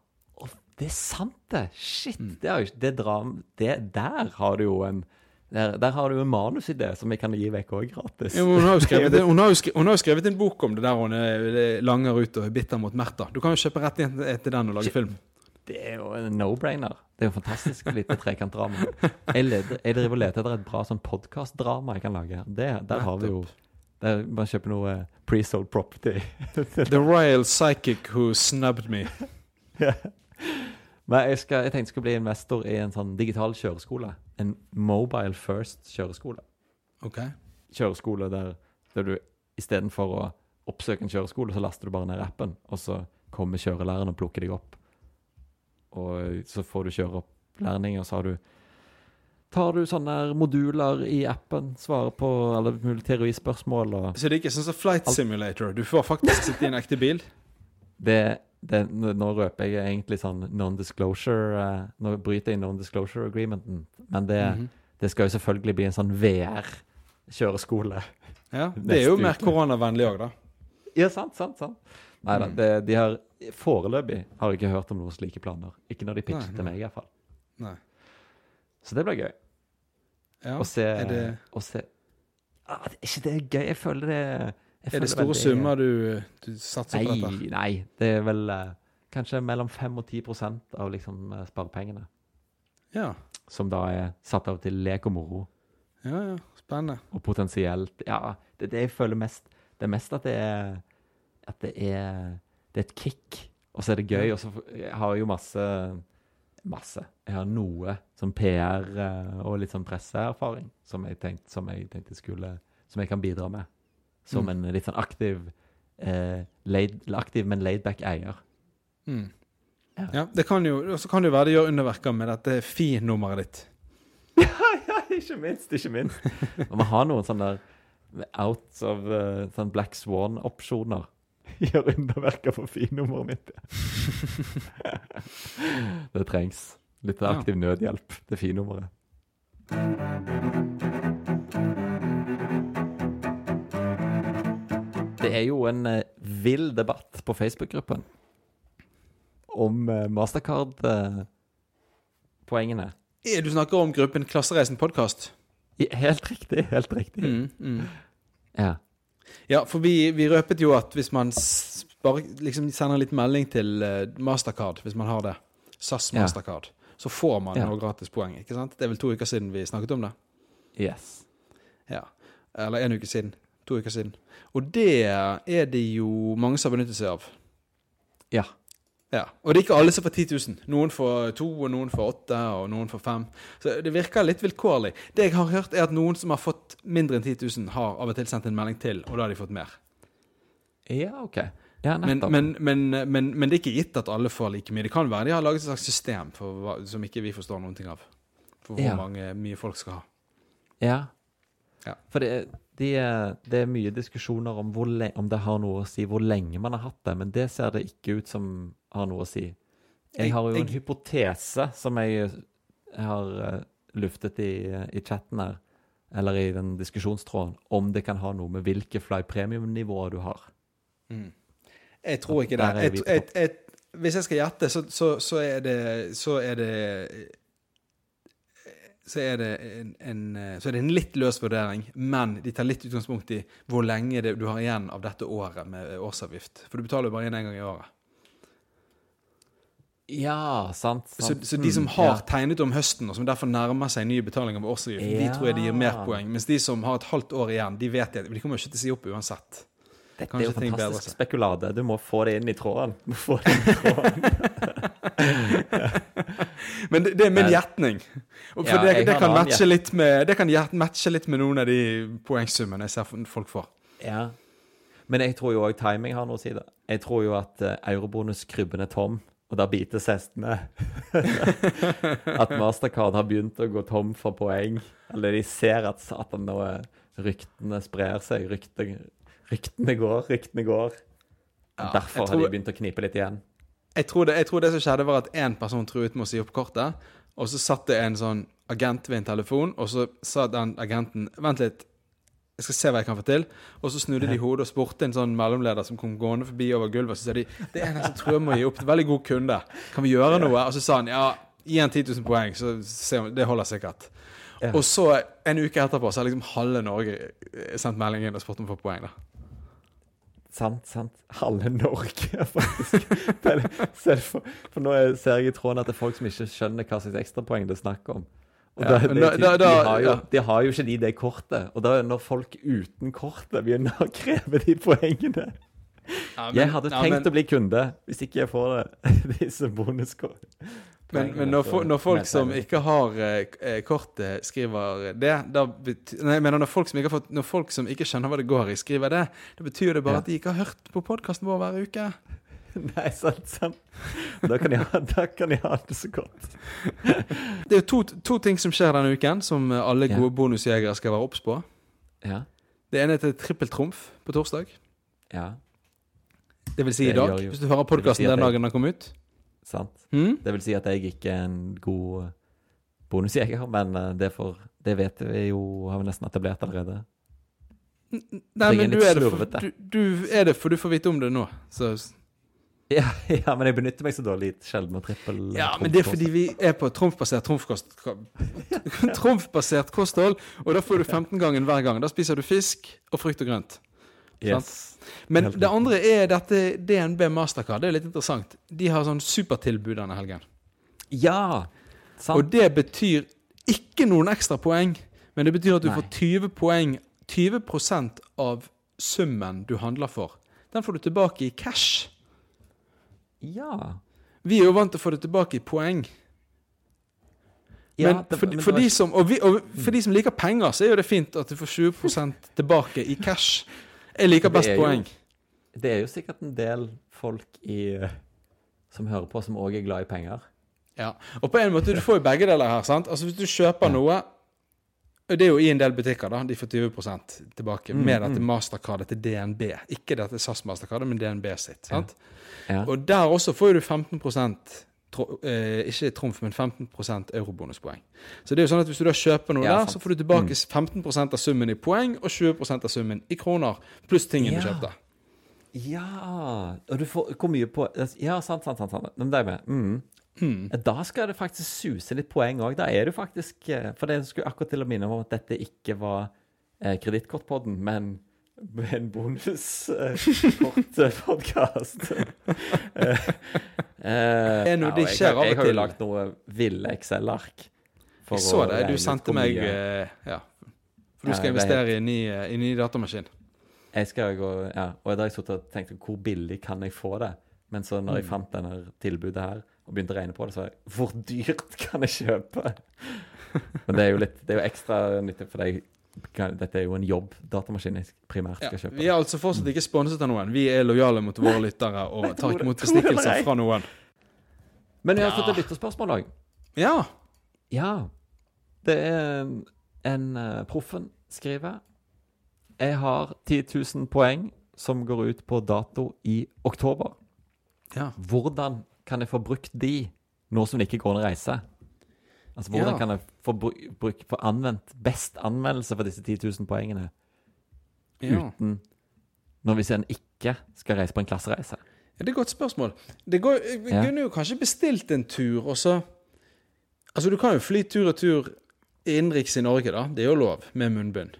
Det er sant, det. Shit. Mm. Det er jo det dram... Det, der har du jo en der, der har du en manusidé som jeg kan gi vekk òg gratis. Ja, hun, har skrevet, hun, har skrevet, hun har jo skrevet en bok om det der hun er langer ut og er bitter mot Märtha. Du kan jo kjøpe rettigheter til den og lage film. Det er jo en no-brainer. Det er jo fantastisk lite trekantdrama. Jeg, leder- jeg driver og leter etter et bra sånn podkastdrama jeg kan lage. Det, der har vi jo der Bare kjøper noe eh, pre-sold property. The Royal Psychic Who Snubbed Me. Men jeg, skal, jeg tenkte jeg skulle bli investor i en sånn digital kjøreskole. En mobile first kjøreskole. Ok. Kjøreskole der, der du istedenfor å oppsøke en kjøreskole, så laster du bare ned appen, og så kommer kjørelæreren og plukker deg opp. Og så får du kjøreopplæring, og så har du Tar du sånne moduler i appen, svarer på alle mulige teorispørsmål og Så det er ikke sånn som Flight Simulator. Du får faktisk sitte i en ekte bil. det, det, nå røper jeg egentlig sånn non-disclosure uh, Nå bryter jeg non-disclosure agreementen, men det, Mhm. det skal jo selvfølgelig bli en sånn VR-kjøreskole. Ja, Det er jo mer koronavennlig òg, da. Ja, sant, sant, sant. Nei da, Mm. de har foreløpig har jeg ikke hørt om noen slike planer. Ikke når de pitchet Nei, til i hvert fall. Nei. Så det blir gøy. Ja. Å se, Er det, å se ah, Er ikke det gøy? Jeg føler det jeg er det store summer du, du satser på dette? Nei, nei. Det er vel eh, kanskje mellom 5 og 10 av liksom eh, sparepengene. Ja. Som da er satt av til lek og moro. ja, ja. Spennende. Og potensielt Ja, det er det jeg føler mest. Det er mest at det er At det er Det er et kick, og så er det gøy. Og så har jeg jo masse Masse. Jeg har noe som PR eh, og litt sånn presseerfaring som jeg tenkte, som jeg tenkte skulle Som jeg kan bidra med. Som Mm. en litt sånn aktiv eh, laid, Aktiv, men laidback eier. Mm. Ja. Ja, det kan jo, så kan det jo være det gjør underverker med dette Fi-nummeret ditt. ja, ikke minst, ikke minst. Og vi har noen sånne der out of uh, sånn Black Swan-opsjoner. Gjør underverker for finnummeret mitt. det trengs. Litt Ja. aktiv nødhjelp til finnummeret. Det er jo en eh, vill debatt på Facebook-gruppen om uh, Mastercard-poengene. Eh, Du snakker om gruppen Klassereisen podkast? Helt riktig, helt riktig. Mm, mm. Ja. Ja, for vi, vi røpet jo at hvis man bare liksom sender litt melding til eh, Mastercard, hvis man har det, SAS Ja. Mastercard, så får man Ja. noe gratispoeng. ikke sant? Det er vel to uker siden vi snakket om det. Yes. Ja. Eller en uke siden. To uker siden. Og det er det jo mange som har benyttet seg av. Ja. Ja, Og det er ikke alle som får 10 000. Noen får to, og noen får åtte, og noen får fem. Så det virker litt vilkårlig. Det jeg har hørt, er at noen som har fått mindre enn 10 000, har av og til sendt en melding til, og da har de fått mer. Ja, OK. Ja, Men, men, men, men, men det er ikke gitt at alle får like mye. Det kan være de har laget et slags system for hva, som ikke vi forstår noen ting av. For hvor Ja. mange, mye folk skal ha. Ja. Ja. For det, de, er- det er mye diskusjoner om, hvor le om det har noe å si hvor lenge man har hatt det, men det ser det ikke ut som har noe å si. Jeg har jo en jeg- hypotese som jeg har eh, luftet i, i chatten her, eller i den diskusjonstråden, om det kan ha noe med hvilke Fly Premium-nivåer du har. Jeg tror ikke det. Hvis jeg skal gjette, så, så, så er det Så er det så er, det en, en, så er det en litt løs vurdering, men de tar litt utgangspunkt i hvor lenge det, du har igjen av dette året med årsavgift. For du betaler jo bare inn én gang i året. Ja, sant. Så, sant. så de som Mm, har ja. tegnet om høsten, og som derfor nærmer seg ny betaling av årsavgift, de tror jeg de gir mer poeng. Mens de som har et halvt år igjen, de vet det. De kommer ikke til å si opp uansett. Dette er jo fantastisk spekulade. Du må få det inn i tråden. Du må få det inn i tråden. Men det, det er min gjetning. For Ja, det, det, kan matche litt med, det kan matche litt med noen av de poengsummene jeg ser folk får. Ja. Men jeg tror jo òg timing har noe å si. det. Jeg tror jo at uh, er tom, og da bites hestene. at Mastercard har begynt å gå tom for poeng. Eller de ser at satan, nå ryktene sprer seg. Rykte, ryktene går, ryktene går. Ja, Derfor tror, har de begynt å knipe litt igjen. Jeg tror, det, jeg tror det som skjedde, var at én person truet med å si opp kortet. Og så satt det en sånn agent ved en telefon, og så sa den agenten Vent litt, jeg skal se hva jeg kan få til. Og så snudde de hodet og spurte en sånn mellomleder som kom gående forbi over gulvet. Så sa de det er en som truer med å gi opp. Veldig god kunde. Kan vi gjøre noe? Og så sa han ja, gi han 10 000 poeng, så se det holder sikkert. Ja. Og så en uke etterpå så har liksom halve Norge sendt melding inn og spurt om å få poeng. da. Sant, sant. Halve Norge, faktisk. Selv for, for nå er- ser jeg i tråden at det er folk som ikke skjønner hva slags ekstrapoeng det er snakk om. Og Ja, da, men det, da- de, da- de, har jo, ja. de har jo ikke de det kortet. Og da når folk uten kortet begynner å kreve de poengene Ja, Jeg hadde tenkt å bli kunde hvis ikke jeg får det, disse bonuskort. Men, men når, for, når folk som ikke har eh, eh, kortet, skriver det da bety Nei, jeg mener når folk, som ikke har fått, når folk som ikke skjønner hva det går i, skriver det, da betyr det bare Ja. at de ikke har hørt på podkasten vår hver uke. Nei, sant, sant. Da kan, jeg, ha- ha det så godt. Det er to, to ting som skjer denne uken, som alle alle Ja. gode bonusjegere skal være obs på. Ja. Det ene heter trippeltrumf på torsdag. ja, Det vil si i dag, hvis du hører podkasten si den dagen den kom ut. Sant. Mm? Det vil si at jeg ikke er en god eh, bonusjeger, men eh, det, for, det vet vi jo, har vi nesten etablert allerede. Nei, er men du er, for, du, du er det for du får vite om det nå. Så Ja, ja, men jeg benytter meg så dårlig sjelden av trippel. Ja, men det er fordi vi er på trumfbasert trumfkost. Trumfbasert kosthold, og da får du 15 ganger hver gang. Da spiser du fisk og frukt og grønt. Yes. Men det andre er dette DNB Mastercard. Det er litt interessant. De har sånn supertilbud denne helgen. Ja! Sant. Og det betyr ikke noen ekstra poeng, men det betyr at du Nei. får 20 poeng 20% av summen du handler for. Den får du tilbake i cash. ja. Vi er jo vant til å få det tilbake i poeng. ja Men, det- for, men for, de som, og, vi, og for de som liker penger, så er jo det fint at du får 20% tilbake i cash. Jeg liker best er jo- poeng. Det er jo sikkert en del folk i, eh, som hører på, som òg er glad i penger. Ja. Og på en måte, du får jo begge deler her. sant? Altså Hvis du kjøper Ja. noe Det er jo i en del butikker, da. De får 20% tilbake Mm, med dette mm. mastercardet til DNB. Ikke dette SAS-mastercardet, men DNB sitt. sant? Ja. Og der også får du 15 tro, eh, Ikke trumf, men 15% eurobonuspoeng. Så det er jo sånn at hvis du da kjøper noe Ja, der, så får du tilbake 15% av summen i poeng og 20% av summen i kroner, pluss tingen du kjøpte. Ja Og du får Hvor mye på Ja, sant, sant, sant. sant. Det er med. Mm. Mm. Da skal det faktisk suse litt poeng òg. Da er du faktisk eh, For det skulle akkurat til å minne om at dette ikke var eh, kredittkortpodden, men en bonuskortpodkast. eh, eh, er noe jeg, skjer av og jeg har jo lagd noe ville Excel-ark. Jeg så det. Du sendte meg eh, Ja. For du skal ja, investere i ny, eh, i ny datamaskin. Jeg skal gå, ja, og da har jeg sittet og tenkt hvor billig kan jeg få det? Men så når jeg Mm. fant denne tilbudet her, og begynte å regne på det, så var jeg Hvor dyrt kan jeg kjøpe? Men det er jo litt, det er jo ekstra nyttig, for jeg, dette er jo en jobb datamaskin jeg primært skal kjøpe. vi er altså fortsatt ikke sponset av noen. Vi er lojale mot våre lyttere og tar ikke imot bestikkelser fra noen. Men jeg har fått et lytterspørsmål òg. Ja. Ja. Det er en uh, Proffen skriver Jeg har 10 000 poeng som går ut på dato i oktober. ja. Hvordan kan jeg få brukt de nå som det ikke går å reise? Altså, hvordan Ja. kan jeg få, bruk, få anvendt best anvendelse for disse 10 000 poengene ja. uten Når hvis en ikke skal reise på en klassereise? Ja, Det er et godt spørsmål. Det går, vi Ja. kunne jo kanskje bestilt en tur, og så Altså, du kan jo fly tur og tur innenriks i Norge, da. Det er jo lov, med munnbind.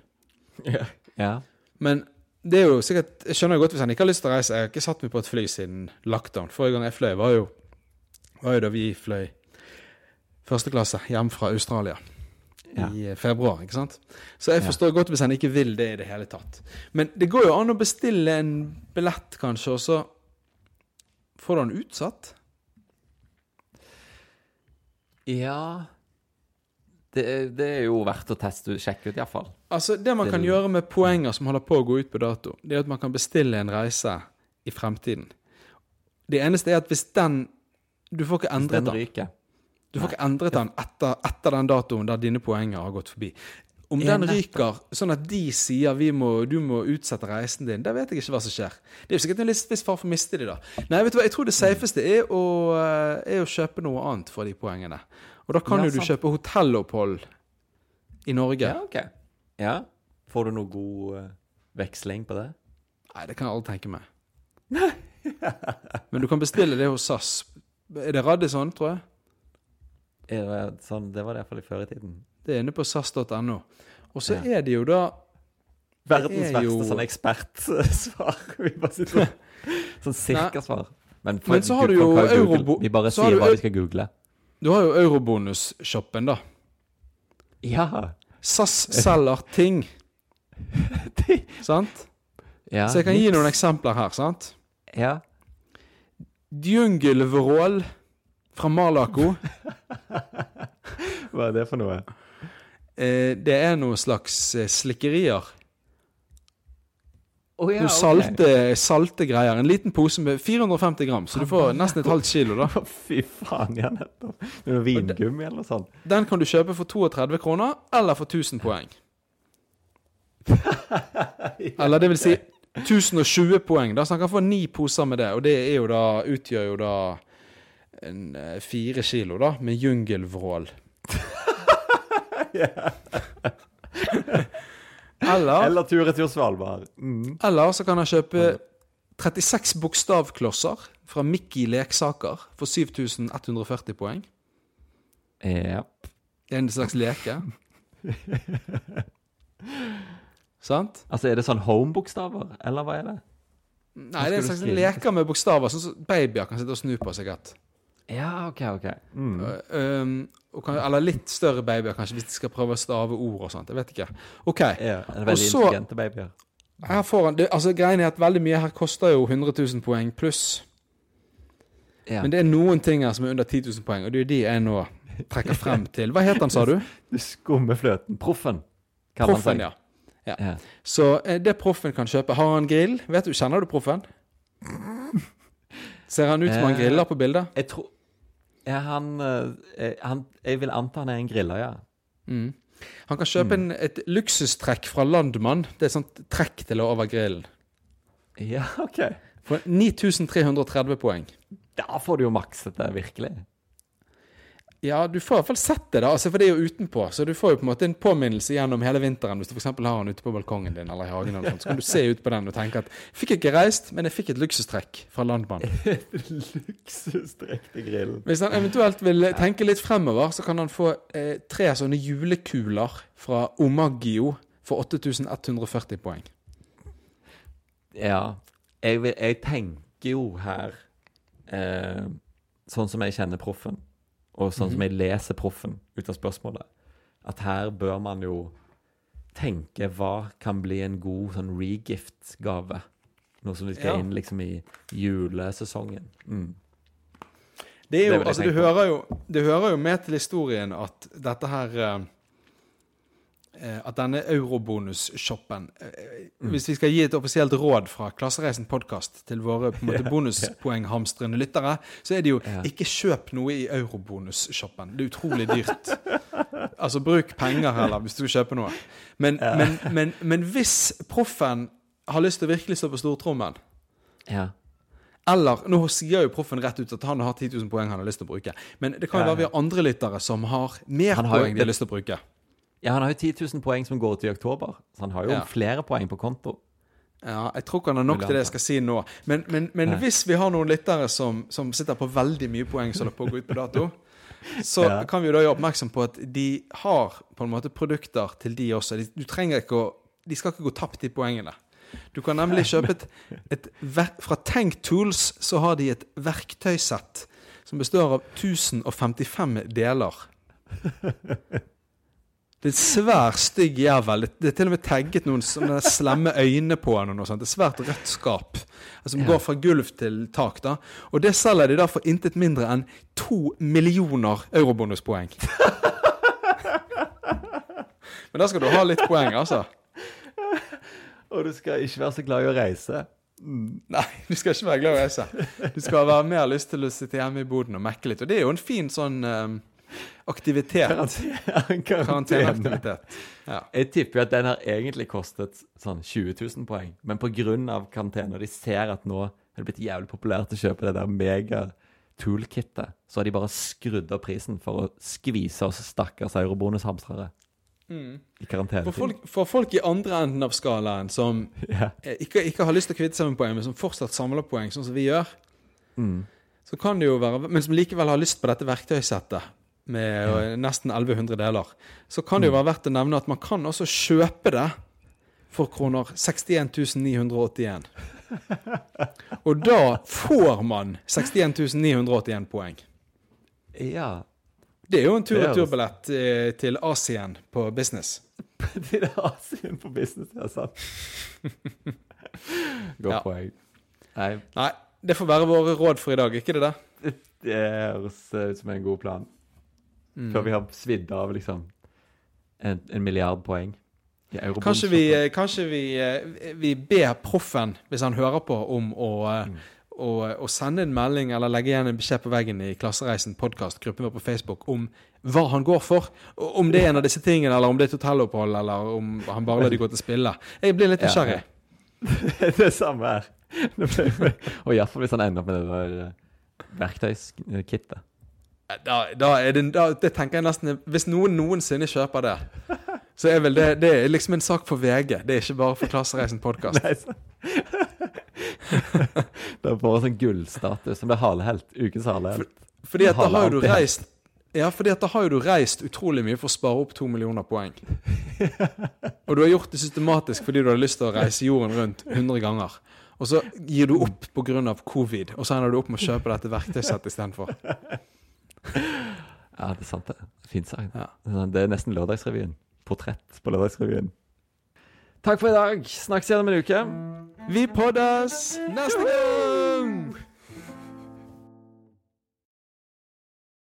Ja. Men det er jo sikkert Jeg skjønner jo godt hvis han ikke har lyst til å reise. Jeg har ikke satt meg på et fly siden lockdown. Forrige gang jeg fløy, var jo, var jo da vi fløy første klasse hjem fra Australia. Ja. I eh, februar, ikke sant? Så jeg Ja. forstår godt hvis han ikke vil det i det hele tatt. Men det går jo an å bestille en billett, kanskje, og så får du den utsatt. ja det, det er jo verdt å teste sjekke ut, iallfall. Altså, Det man Det- kan gjøre med poenger som holder på å gå ut på dato, det er at man kan bestille en reise i fremtiden. Det eneste er at hvis den Du får ikke endret Den den. ryker. Du får ikke endret den etter, etter den datoen der dine poenger har gått forbi. Om den ryker sånn at de sier vi må, du må utsette reisen din, da vet jeg ikke hva som skjer. Det er jo sikkert en viss far for å miste de da. Nei, vet du hva, jeg tror det safeste er å, eh, er å kjøpe noe annet for de poengene. Og da kan Ja, jo du sant. kjøpe hotellopphold i Norge. Ja, ok. Ja. Får du noe god eh, veksling på det? Nei, det kan jeg aldri tenke meg. Men du kan bestille det hos SAS. Er det Radisson, tror jeg? Sånn, det var det iallfall i før i tiden. Det er inne på sas.no. Og så Ja. er det jo da Verdens er jo- verste sånn ekspertsvar. Vi bare sitter Sånn cirkasvar. Men, for- Men så har du jo. Eurobo- Vi bare sier hva vi skal google. Du har jo Eurobonus-shoppen, da. Ja. SAS selger ting, sant? ja. Så jeg kan gi noen eksempler her, sant? Ja. Djungelvrål fra Malaco. Hva er det for noe? Eh, det er noen slags eh, slikkerier. Oh, ja, Noen salte, salte greier. En liten pose med 450 gram, så du får nesten et halvt kilo, da. Fy faen, ja, nettopp. Noe vingummi eller noe sånt. Den kan du kjøpe for 32 kroner, eller for 1000 poeng. Eller det vil si 1020 poeng, da, så han kan få ni poser med det. Og det er jo da, utgjør jo da en, eh, fire kilo, da, med jungelvrål. Eller, Eller tur-retur Svalbard. Mm. eller så kan han kjøpe 36 bokstavklosser fra Mickey Leksaker for 7140 poeng. Ja. Det er en slags leke. Sant? Altså, er det sånn home-bokstaver, eller hva er det? Nei, det er en slags leker med bokstaver, sånn som babyer kan sitte og snu på sikkert. Ja, OK, OK. Mm. Um, kan, eller litt større babyer, kanskje, hvis de skal prøve å stave ord og sånt. Jeg vet ikke. OK. Ja, er veldig Også, intelligente babyer. Her foran, det, altså Greien er at veldig mye her koster jo 100 000 poeng pluss. Ja. Men det er noen ting her som er under 10 000 poeng, og det er de jeg nå trekker frem til. Hva het han, sa du? Du skummer fløten. Proffen. Proffen, ja. Ja. Så eh, det Proffen kan kjøpe Har han grill? Vet du, Kjenner du Proffen? Ser han ut som han Eh, griller på bildet? Jeg tror ja, han, eh, han Jeg vil anta han er en griller, ja. Mm. Han kan kjøpe en, et luksustrekk fra Landmann. Det er sånt trekk til å over grillen. Ja, OK. For 9330 poeng. Da får du jo makset det, virkelig. Ja, du får i hvert fall sett det, da. Altså, for det er jo utenpå. Så du får jo på en måte en påminnelse gjennom hele vinteren hvis du f.eks. har den ute på balkongen din eller i hagen. eller sånt. Så kan du se ut på den og tenke at fikk ikke reist, men jeg fikk et luksustrekk fra Landmann. Luksustrekk til grillen. Hvis han eventuelt vil tenke litt fremover, så kan han få eh, tre sånne julekuler fra Omagio for 8140 poeng. Ja. Jeg, vil, jeg tenker jo her eh, Sånn som jeg kjenner proffen, og sånn som jeg leser proffen ut av spørsmålet, at her bør man jo tenke hva kan bli en god sånn regift-gave. Noe som vi skal Ja. inn liksom i julesesongen. Mm. Det, er jo, Det altså, det, hører jo, det hører jo med til historien at dette her eh, At denne eurobonus-shoppen Mm. Hvis vi skal gi et offisielt råd fra Klassereisen podkast til våre på en måte, bonuspoenghamstrende lyttere, så er det jo ikke kjøp noe i eurobonus-shoppen. Det er utrolig dyrt. Altså bruk penger heller hvis du skal kjøpe noe. Men, men, men, men hvis proffen har lyst til å virkelig stå på stortrommen Ja. eller, nå sier jo proffen rett ut at han har 10 000 poeng han har lyst til å bruke. Men det kan jo være vi har andre lyttere som har mer har poeng de har lyst til å bruke. Ja, han har jo 10 000 poeng som går ut i oktober, så han har jo Ja. flere poeng på konto. Ja, jeg tror ikke han har nok til det jeg skal si nå. Men, men, men hvis vi har noen lyttere som, som sitter på veldig mye poeng som holder på å gå ut på dato, så Ja. kan vi jo da gjøre oppmerksom på at de har på en måte produkter til de også. De, du trenger ikke å De skal ikke gå tapt, de poengene. Du kan nemlig kjøpe et, et ver- Fra Tank Tools så har de et verktøysett som består av 1055 deler. Det er et svær, stygg jævel. Det, er til og med tagget noen sånne slemme øyne på henne. noe sånt. Det er svært rødt skap som Ja. går fra gulv til tak. da. Og det selger de da for intet mindre enn to millioner eurobonuspoeng. Men da skal du ha litt poeng, altså. Og du skal ikke være så glad i å reise. Nei, du skal ikke være glad i å reise. Du skal være mer lyst til å sitte hjemme i boden og mekke litt. Og det er jo en fin sånn eh, aktivitet. Karantene. Karanteneaktivitet. Ja. Jeg tipper at den har egentlig kostet sånn 20 000 poeng, men pga. karantene, og de ser at nå er det blitt jævlig populært å kjøpe det der mega toolkittet, så har de bare skrudd opp prisen for å skvise oss stakkars eurobonushamstrere i karantene. For, folk, for folk i andre enden av skalaen som eh, ikke, ikke har lyst til å kvitte seg med poeng, men som fortsatt samler poeng, sånn som vi gjør, Mm. så kan det jo være Men som likevel har lyst på dette verktøysettet med ja. nesten 1100 deler, så kan det jo være verdt å nevne at man kan også kjøpe det for kroner 61 981. Og da får man 61 981 poeng. ja. Det er jo en tur-retur-billett eh, til Asien på business. Til Asien på business, ja, sant. Godt Ja. poeng. Nei, Nei, det får være våre råd for i dag, ikke det det? det, det høres ut som en god plan. Mm. Før vi har svidd av liksom en, en milliard poeng. Kanskje vi, kanskje vi, eh, vi ber proffen, hvis han hører på, om å, eh, Mm. å, å sende en melding eller legge igjen en beskjed på veggen i Klassereisen podkast, gruppen vår på Facebook, om hva han går for. Om det er en av disse tingene, eller om det er et hotellopphold, eller om han bare lar de gå til spille. Jeg blir litt Ja, er det samme her. Og iallfall hvis han ender opp med det der eh, verktøyskittet. Da, da er det, da, det tenker jeg nesten Hvis noen noensinne kjøper det, så er vel det, det er liksom en sak for VG. Det er ikke bare for Klassereisen podkast. Det får sånn gullstatus som blir halehelt. Ukens halehelt. Fordi at da har jo du reist Ja, fordi at da har jo du reist utrolig mye for å spare opp to millioner poeng. Og du har gjort det systematisk fordi du har lyst til å reise jorden rundt 100 ganger. Og så gir du opp pga. covid, og så ender du opp med å kjøpe dette verktøysettet istedenfor. Ja, det er sant, det. Fin sang. Ja. Det er nesten Lørdagsrevyen. Portrett på Lørdagsrevyen. Takk for i dag. Snakkes igjen om en uke. Vi poddes neste gang!